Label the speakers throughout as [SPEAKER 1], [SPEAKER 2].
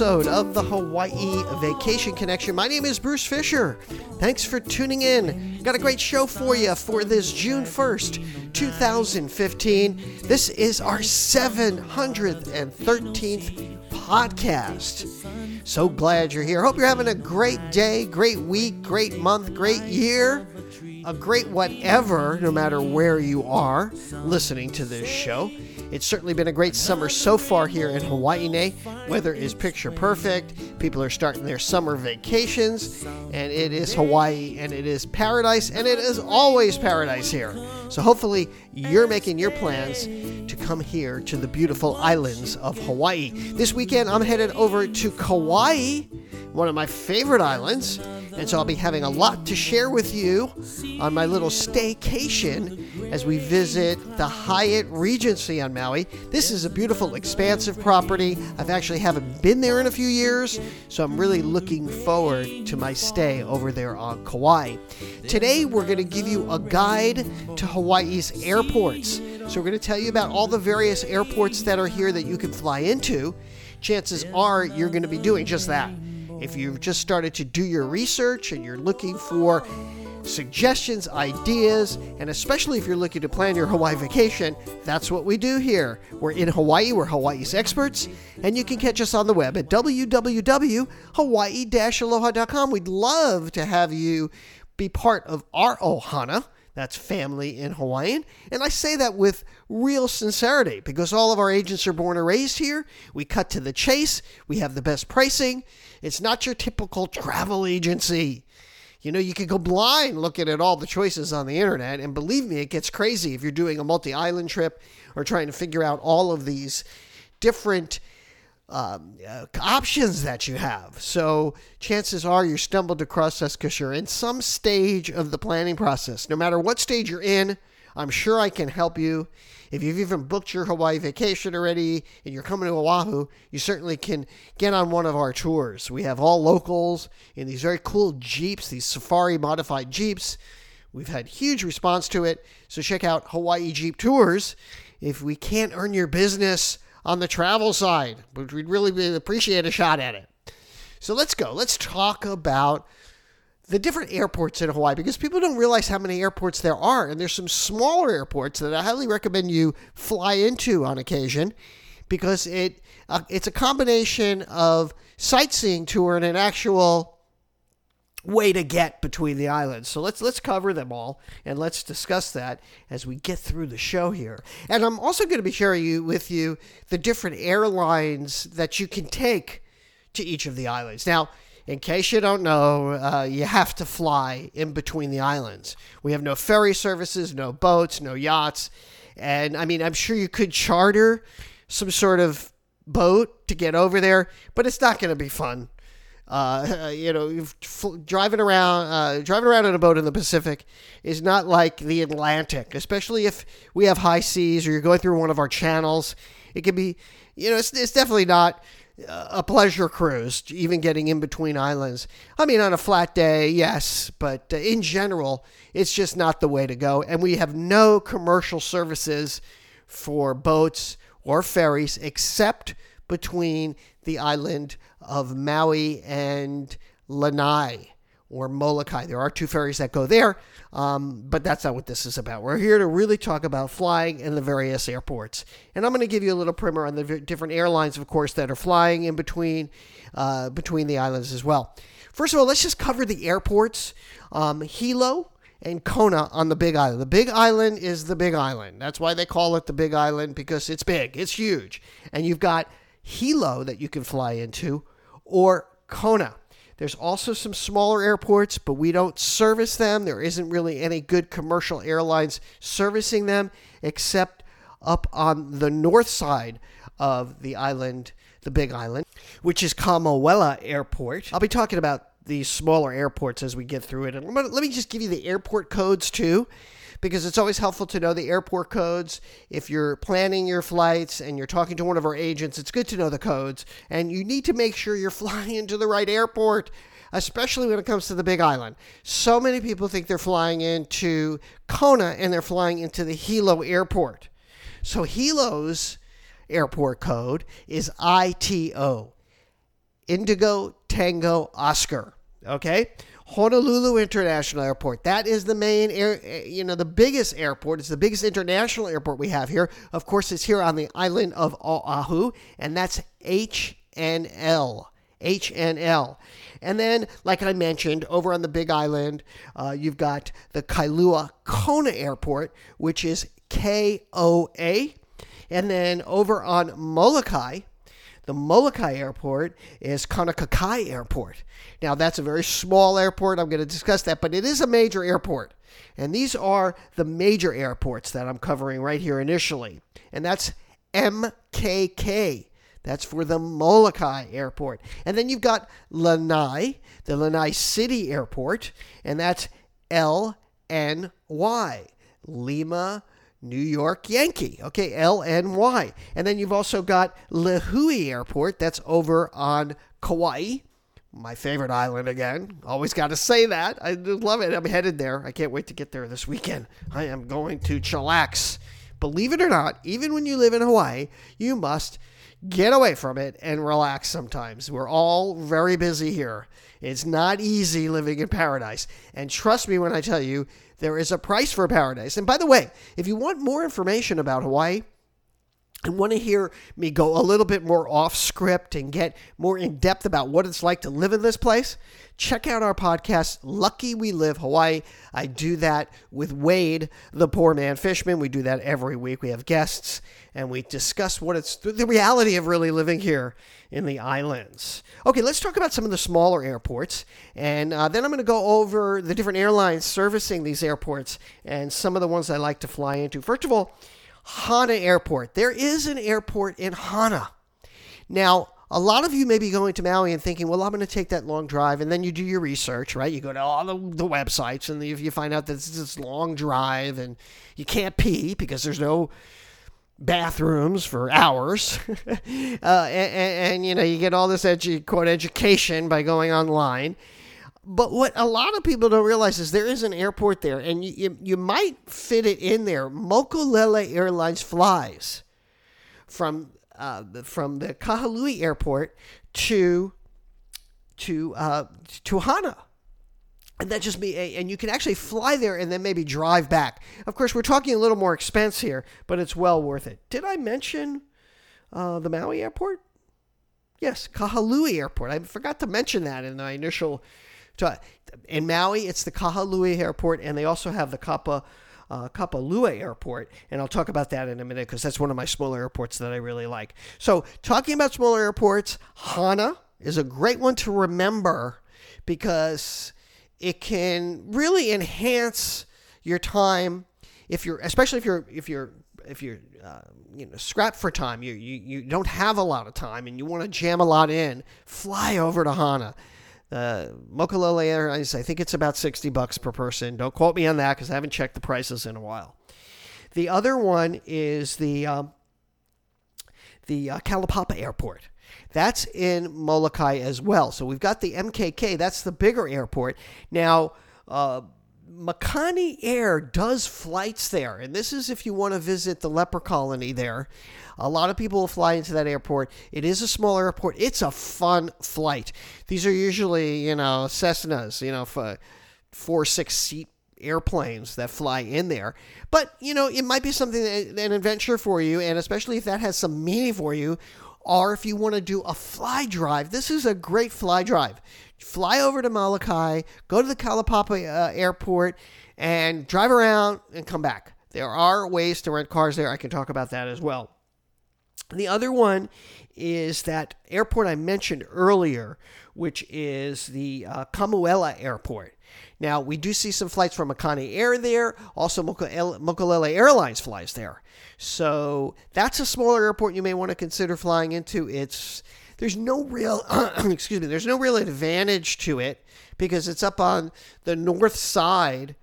[SPEAKER 1] episode of the Hawaii Vacation Connection. My name is Bruce Fisher. Thanks for tuning in. Got a great show for you for this June 1st, 2015. This is our 713th podcast. So glad you're here. Hope you're having a great day, great week, great month, great year, a great whatever, no matter where you are listening to this show. It's certainly been a great summer so far here in Hawaii. Weather is picture perfect. People are starting their summer vacations, and it is Hawaii, and it is paradise, and it is always paradise here. So hopefully, you're making your plans to come here to the beautiful islands of Hawaii. This weekend, I'm headed over to Kauai, one of my favorite islands, and so I'll be having a lot to share with you on my little staycation as we visit the Hyatt Regency on Maui. This is a beautiful, expansive property. I've actually haven't been there in a few years, so I'm really looking forward to my stay over there on Kauai. Today, we're going to give you a guide to Hawaii's airports. So, we're going to tell you about all the various airports that are here that you can fly into. Chances are you're going to be doing just that. If you've just started to do your research and you're looking for suggestions, ideas, and especially if you're looking to plan your Hawaii vacation, that's what we do here. We're in Hawaii, we're Hawaii's experts, and you can catch us on the web at www.hawaii-aloha.com. We'd love to have you be part of our ohana. That's family in Hawaiian. And I say that with real sincerity because all of our agents are born and raised here. We cut to the chase. We have the best pricing. It's not your typical travel agency. You know, you could go blind looking at all the choices on the internet, and believe me, it gets crazy if you're doing a multi island trip or trying to figure out all of these different um, uh, options that you have. So, chances are you stumbled across us because you're in some stage of the planning process. No matter what stage you're in, I'm sure I can help you. If you've even booked your Hawaii vacation already and you're coming to Oahu, you certainly can get on one of our tours. We have all locals in these very cool Jeeps, these safari modified Jeeps. We've had huge response to it. So check out Hawaii Jeep Tours. If we can't earn your business on the travel side, but we'd really appreciate a shot at it. So let's go. Let's talk about the different airports in Hawaii because people don't realize how many airports there are. And there's some smaller airports that I highly recommend you fly into on occasion because it uh, it's a combination of sightseeing tour and an actual way to get between the islands. So let's let's cover them all and let's discuss that as we get through the show here. And I'm also going to be sharing you with you the different airlines that you can take to each of the islands. Now, in case you don't know, uh, you have to fly in between the islands. We have no ferry services, no boats, no yachts. And I mean, I'm sure you could charter some sort of boat to get over there, but it's not going to be fun. Uh, you know, driving around, uh, driving around in a boat in the Pacific is not like the Atlantic, especially if we have high seas or you're going through one of our channels. It can be, you know, it's, it's definitely not a pleasure cruise, even getting in between islands. I mean, on a flat day, yes, but uh, in general, it's just not the way to go. And we have no commercial services for boats or ferries except between the island of Maui and Lanai or Molokai. There are two ferries that go there, um, but that's not what this is about. We're here to really talk about flying in the various airports. And I'm going to give you a little primer on the different airlines, of course, that are flying in between, uh, between the islands as well. First of all, let's just cover the airports. Um, Hilo and Kona on the Big Island. The Big Island is the Big Island. That's why they call it the Big Island because it's big, it's huge. And you've got Hilo that you can fly into or Kona. There's also some smaller airports, but we don't service them. There isn't really any good commercial airlines servicing them except up on the north side of the island, the Big Island, which is Kamuela Airport. I'll be talking about these smaller airports as we get through it. And let me just give you the airport codes too because it's always helpful to know the airport codes. If you're planning your flights and you're talking to one of our agents, it's good to know the codes. And you need to make sure you're flying into the right airport, especially when it comes to the Big Island. So many people think they're flying into Kona and they're flying into the Hilo airport. So Hilo's airport code is ITO. Indigo Tango Oscar. Okay? Honolulu International Airport. That is the main air, you know, the biggest airport. It's the biggest international airport we have here. Of course, it's here on the island of Oahu, and that's HNL. HNL. And then, like I mentioned, over on the Big Island, uh, you've got the Kailua Kona Airport, which is KOA. And then over on Molokai, the Molokai Airport is Kaunakakai Airport. Now, that's a very small airport. I'm going to discuss that, but it is a major airport. And these are the major airports that I'm covering right here initially. And that's MKK. That's for the Molokai Airport. And then you've got Lanai, the Lanai City Airport, and that's LNY, Lima New York Yankee. Okay, LNY. And then you've also got Lihue Airport, that's over on Kauai. My favorite island again. Always got to say that. I love it. I'm headed there. I can't wait to get there this weekend. I am going to chillax. Believe it or not, even when you live in Hawaii, you must get away from it and relax sometimes. We're all very busy here. It's not easy living in paradise. And trust me when I tell you, there is a price for paradise. And by the way, if you want more information about Hawaii, and want to hear me go a little bit more off script and get more in depth about what it's like to live in this place, check out our podcast, Lucky We Live Hawaii. I do that with Wade, the poor man Fishman. We do that every week. We have guests and we discuss what it's the reality of really living here in the islands. Okay, let's talk about some of the smaller airports. And uh, then I'm going to go over the different airlines servicing these airports and some of the ones I like to fly into. First of all, Hana Airport. There is an airport in Hana. Now, a lot of you may be going to Maui and thinking, well, I'm going to take that long drive. And then you do your research, right? You go to all the, the websites and you find out that it's this long drive and you can't pee because there's no bathrooms for hours. uh, and, and, and, you know, you get all this edu- quote education by going online. But what a lot of people don't realize is there is an airport there, and you, you, you might fit it in there. Mokulele Airlines flies from uh, from the Kahului Airport to to uh, to Hana. And that just be, and you can actually fly there and then maybe drive back. Of course, we're talking a little more expense here, but it's well worth it. Did I mention uh, the Maui airport? Yes, Kahului Airport. I forgot to mention that in my initial in Maui, it's the Kahului Airport, and they also have the Kapa. Uh, Kapalua Airport, and I'll talk about that in a minute because that's one of my smaller airports that I really like. So, talking about smaller airports, Hana is a great one to remember because it can really enhance your time if you're, especially if you're, if you're if you're uh, you know scrapped for time, you, you you don't have a lot of time and you want to jam a lot in, fly over to Hana. Uh, Mokulele Airlines, I think it's about 60 bucks per person. Don't quote me on that because I haven't checked the prices in a while. The other one is the um, the uh, Airport. That's in Molokai as well. So we've got the MKK. That's the bigger airport. Now, uh, Makani Air does flights there, and this is if you want to visit the leper colony there. A lot of people will fly into that airport. It is a small airport. It's a fun flight. These are usually, you know, Cessnas, you know, for four, six seat airplanes that fly in there. But, you know, it might be something, an adventure for you, and especially if that has some meaning for you, or if you want to do a fly drive, this is a great fly drive. Fly over to Molokai, go to the Kalaupapa uh, airport, and drive around and come back. There are ways to rent cars there. I can talk about that as well. The other one is that airport I mentioned earlier, which is the uh, Kamuela Airport. Now, we do see some flights from Makani Air there. Also, Mokulele Airlines flies there. So that's a smaller airport you may want to consider flying into. It's there's no real excuse me, there's no real advantage to it because it's up on the north side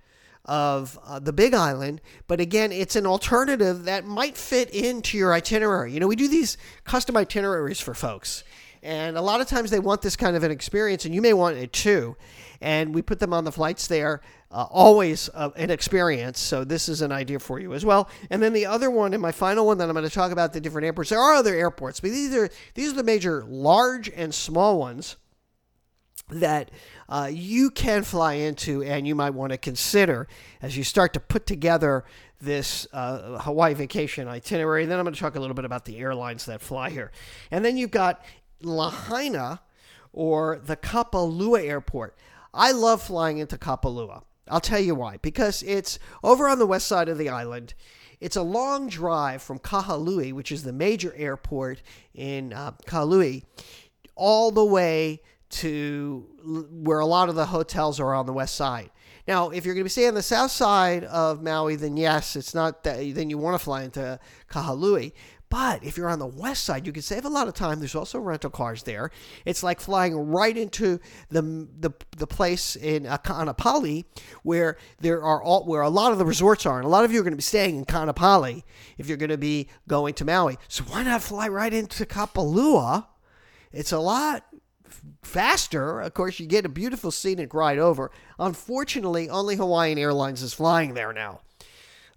[SPEAKER 1] of uh, the Big Island. But again, it's an alternative that might fit into your itinerary. You know, we do these custom itineraries for folks. And a lot of times they want this kind of an experience, and you may want it too. And we put them on the flights there. Uh, always uh, an experience. So this is an idea for you as well. And then the other one, and my final one that I'm going to talk about the different airports. There are other airports, but these are these are the major large and small ones that uh, you can fly into and you might want to consider as you start to put together this uh, Hawaii vacation itinerary. And Then I'm going to talk a little bit about the airlines that fly here. And then you've got Lahaina or the Kapalua Airport. I love flying into Kapalua. I'll tell you why. Because it's over on the west side of the island. It's a long drive from Kahului, which is the major airport in uh, Kahului, all the way to where a lot of the hotels are on the west side. Now, if you're going to be staying on the south side of Maui, then yes, it's not that. Then you want to fly into Kahului. But if you're on the west side, you can save a lot of time. There's also rental cars there. It's like flying right into the the, the place in Kaanapali where there are all where a lot of the resorts are, and a lot of you are going to be staying in Kaanapali if you're going to be going to Maui. So why not fly right into Kapalua? It's a lot faster. Of course, you get a beautiful scenic ride over. Unfortunately, only Hawaiian Airlines is flying there now.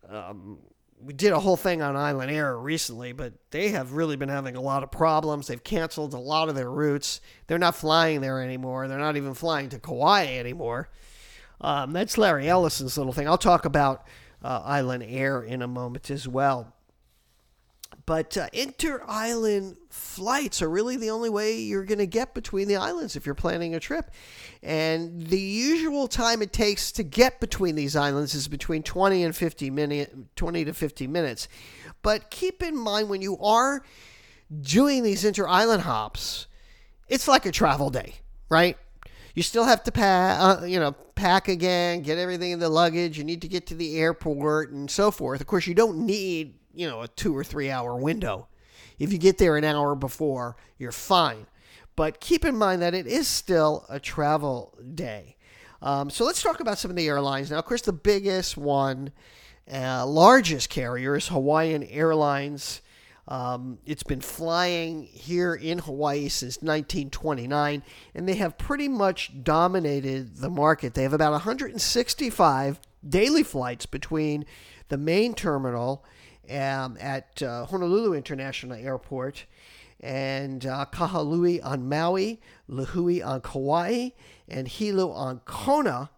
[SPEAKER 1] Um, we did a whole thing on Island Air recently, but they have really been having a lot of problems. They've canceled a lot of their routes. They're not flying there anymore. They're not even flying to Kauai anymore. Um, that's Larry Ellison's little thing. I'll talk about uh, Island Air in a moment as well. But uh, inter island flights are really the only way you're going to get between the islands if you're planning a trip. And the usual time it takes to get between these islands is between 20 and 50 minutes, 20 to 50 minutes. But keep in mind when you are doing these inter island hops, it's like a travel day, right? You still have to pack, uh, you know, pack again, get everything in the luggage. You need to get to the airport and so forth. Of course, you don't need you know, a two or three hour window. If you get there an hour before, you're fine. But keep in mind that it is still a travel day. Um, so let's talk about some of the airlines. Now, of course, the biggest one, uh, largest carrier is Hawaiian Airlines. Um, it's been flying here in Hawaii since 1929, and they have pretty much dominated the market. They have about 165 daily flights between the main terminal um, at uh, Honolulu International Airport, and uh, Kahului on Maui, Lihue on Kauai, and Hilo on Kona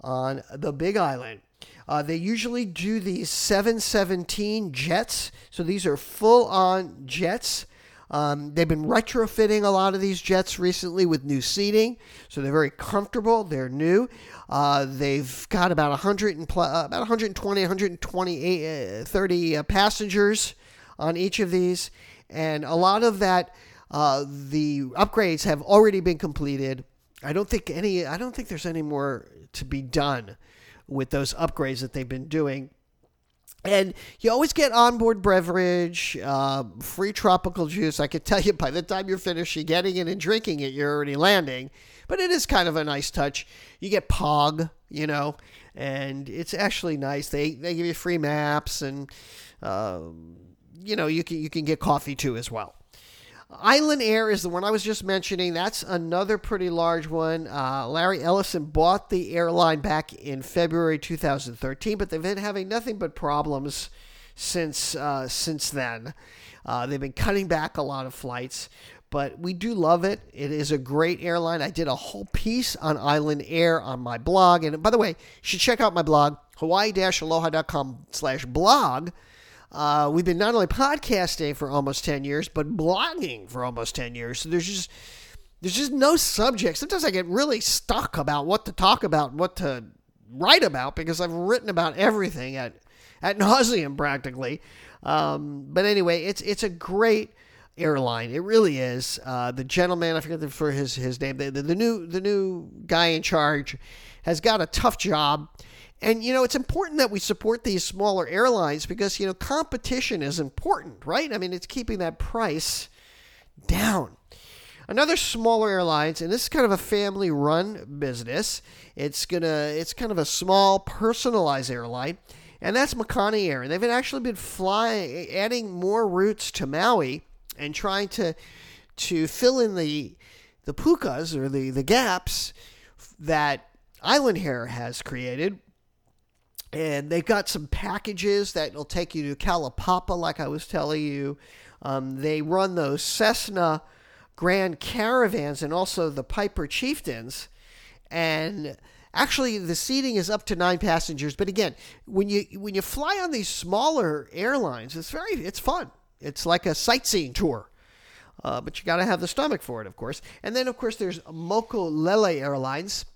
[SPEAKER 1] on the Big Island. Uh, they usually do these 717 jets, so these are full on jets. Um, they've been retrofitting a lot of these jets recently with new seating, so they're very comfortable. They're new. Uh, they've got about 100 and pl- uh, about 120, 120, uh, 30 uh, passengers on each of these, and a lot of that, uh, the upgrades have already been completed. I don't think any. I don't think there's any more to be done with those upgrades that they've been doing. And you always get onboard beverage, uh, free tropical juice. I could tell you by the time you're finished getting it and drinking it, you're already landing. But it is kind of a nice touch. You get POG, you know, and it's actually nice. They they give you free maps, and uh, you know you can you can get coffee too as well. Island Air is the one I was just mentioning. That's another pretty large one. Uh, Larry Ellison bought the airline back in February 2013, but they've been having nothing but problems since uh, since then. Uh, they've been cutting back a lot of flights, but we do love it. It is a great airline. I did a whole piece on Island Air on my blog, and by the way, you should check out my blog hawaii-aloha.com slash blog uh, we've been not only podcasting for almost 10 years, but blogging for almost 10 years. So there's just there's just no subject. Sometimes I get really stuck about what to talk about, what to write about, because I've written about everything at at nauseum practically. Um, but anyway, it's it's a great airline. It really is. Uh, the gentleman, I forget for his his name. The, the, the new the new guy in charge has got a tough job. And, you know, it's important that we support these smaller airlines because, you know, competition is important, right? I mean, it's keeping that price down. Another smaller airlines, and this is kind of a family run business. It's gonna it's kind of a small personalized airline, and that's Makani Air. And they've actually been flying adding more routes to Maui and trying to to fill in the the pukas or the the gaps that Island Air has created. And they've got some packages that will take you to Kalaupapa, like I was telling you. Um, they run those Cessna Grand Caravans and also the Piper Chieftains. And actually, the seating is up to nine passengers. But again, when you when you fly on these smaller airlines, it's very it's fun. It's like a sightseeing tour. Uh, but you got to have the stomach for it, of course. And then, of course, there's Mokulele Airlines,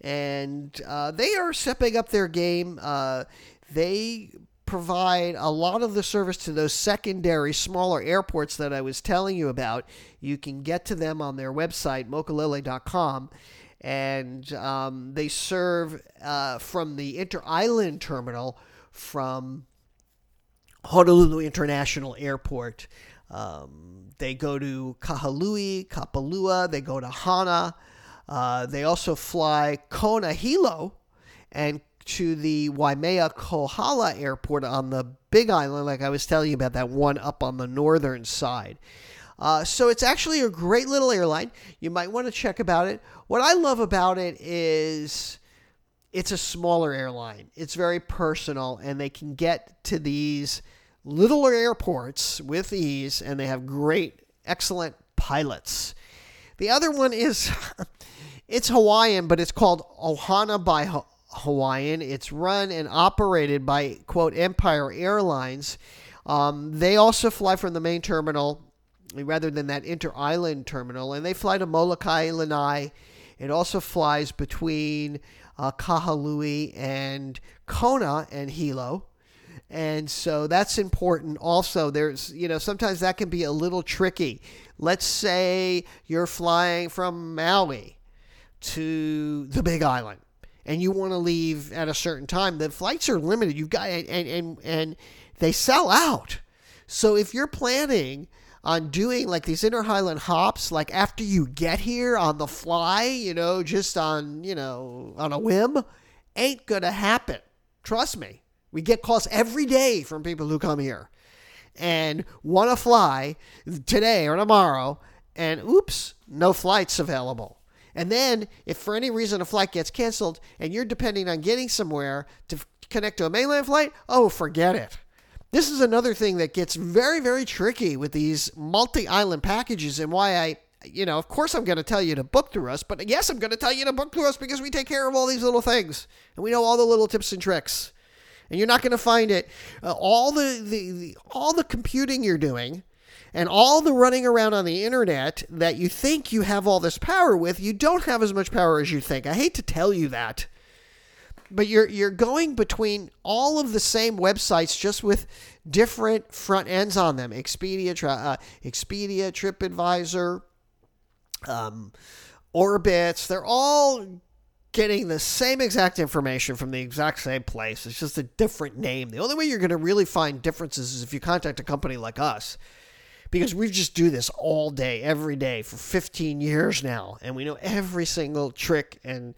[SPEAKER 1] and uh, they are stepping up their game. Uh, they provide a lot of the service to those secondary smaller airports that I was telling you about. You can get to them on their website, mokulele.com. And um, they serve uh, from the Inter Island terminal from Honolulu International Airport. Um, they go to Kahului, Kapalua, they go to Hana. Uh, they also fly Kona Hilo and to the Waimea Kohala Airport on the Big Island, like I was telling you about, that one up on the northern side. Uh, so it's actually a great little airline. You might want to check about it. What I love about it is it's a smaller airline. It's very personal, and they can get to these littler airports with ease, and they have great, excellent pilots. The other one is it's Hawaiian, but it's called Ohana by Hawaiian. It's run and operated by, quote, Empire Airlines. Um, they also fly from the main terminal rather than that inter island terminal, and they fly to Molokai, Lanai. It also flies between uh, Kahului and Kona and Hilo. And so that's important. Also, there's, you know, sometimes that can be a little tricky. Let's say you're flying from Maui to the Big Island and you want to leave at a certain time, the flights are limited. You've got and and and they sell out. So if you're planning on doing like these inter island hops, like after you get here on the fly, you know, just on you know on a whim, ain't gonna happen. Trust me. We get calls every day from people who come here and want to fly today or tomorrow, and oops, no flights available. And then, if for any reason a flight gets canceled and you're depending on getting somewhere to connect to a mainland flight, oh, forget it. This is another thing that gets very, very tricky with these multi island packages and why I, you know, of course I'm going to tell you to book through us, but yes, I'm going to tell you to book through us because we take care of all these little things and we know all the little tips and tricks. And you're not going to find it. Uh, all the, the, the all the computing you're doing and all the running around on the internet that you think you have all this power with, you don't have as much power as you think. I hate to tell you that. But you're you're going between all of the same websites just with different front ends on them. Expedia, uh, Expedia, TripAdvisor, um, Orbitz, they're all getting the same exact information from the exact same place. It's just a different name. The only way you're going to really find differences is if you contact a company like us because we just do this all day, every day for 15 years now, and we know every single trick and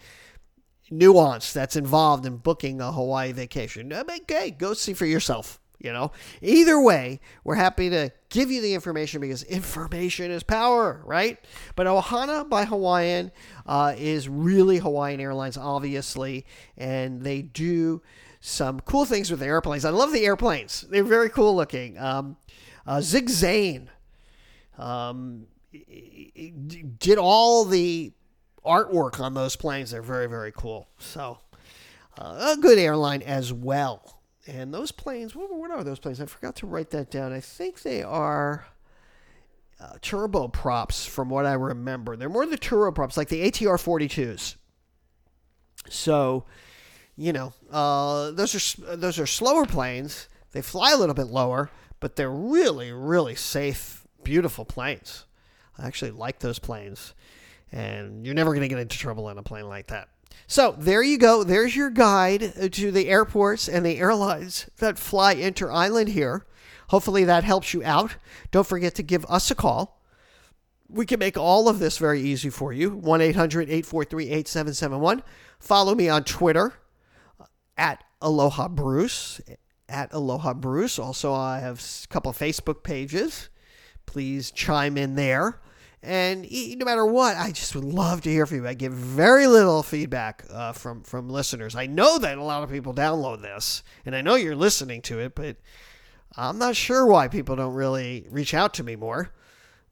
[SPEAKER 1] nuance that's involved in booking a Hawaii vacation. Okay, go see for yourself. You know, either way, we're happy to give you the information because information is power, right? But Ohana by Hawaiian uh, is really Hawaiian Airlines, obviously, and they do some cool things with the airplanes. I love the airplanes; they're very cool looking. Um, uh, Sig Zane um, did all the artwork on those planes. They're very, very cool. So, uh, a good airline as well. And those planes, what, what, are those planes? I forgot to write that down. I think they are uh, turboprops, from what I remember. They're more the turboprops, like the ATR 42s. So, you know, uh, those are those are slower planes. They fly a little bit lower, but they're really, really safe, beautiful planes. I actually like those planes, and you're never going to get into trouble in a plane like that. So there you go. There's your guide uh, to the airports and the airlines that fly inter island here. Hopefully that helps you out. Don't forget to give us a call. We can make all of this very easy for you. 1 800 843 8771. Follow me on Twitter uh, at Aloha Bruce at Aloha Bruce. Also, I have a couple Facebook pages. Please chime in there. And no matter what, I just would love to hear from you. I get very little feedback uh, from from listeners. I know that a lot of people download this, and I know you're listening to it, but I'm not sure why people don't really reach out to me more.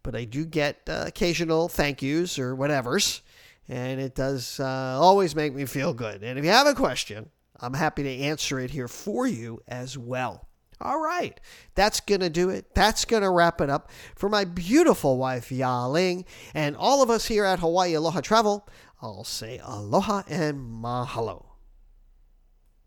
[SPEAKER 1] But I do get uh, occasional thank yous or whatever's, and it does uh, always make me feel good. And if you have a question, I'm happy to answer it here for you as well. All right, that's going to do it. That's going to wrap it up for my beautiful wife, Ya Ling, and all of us here at Hawaii Aloha Travel. I'll say aloha and mahalo.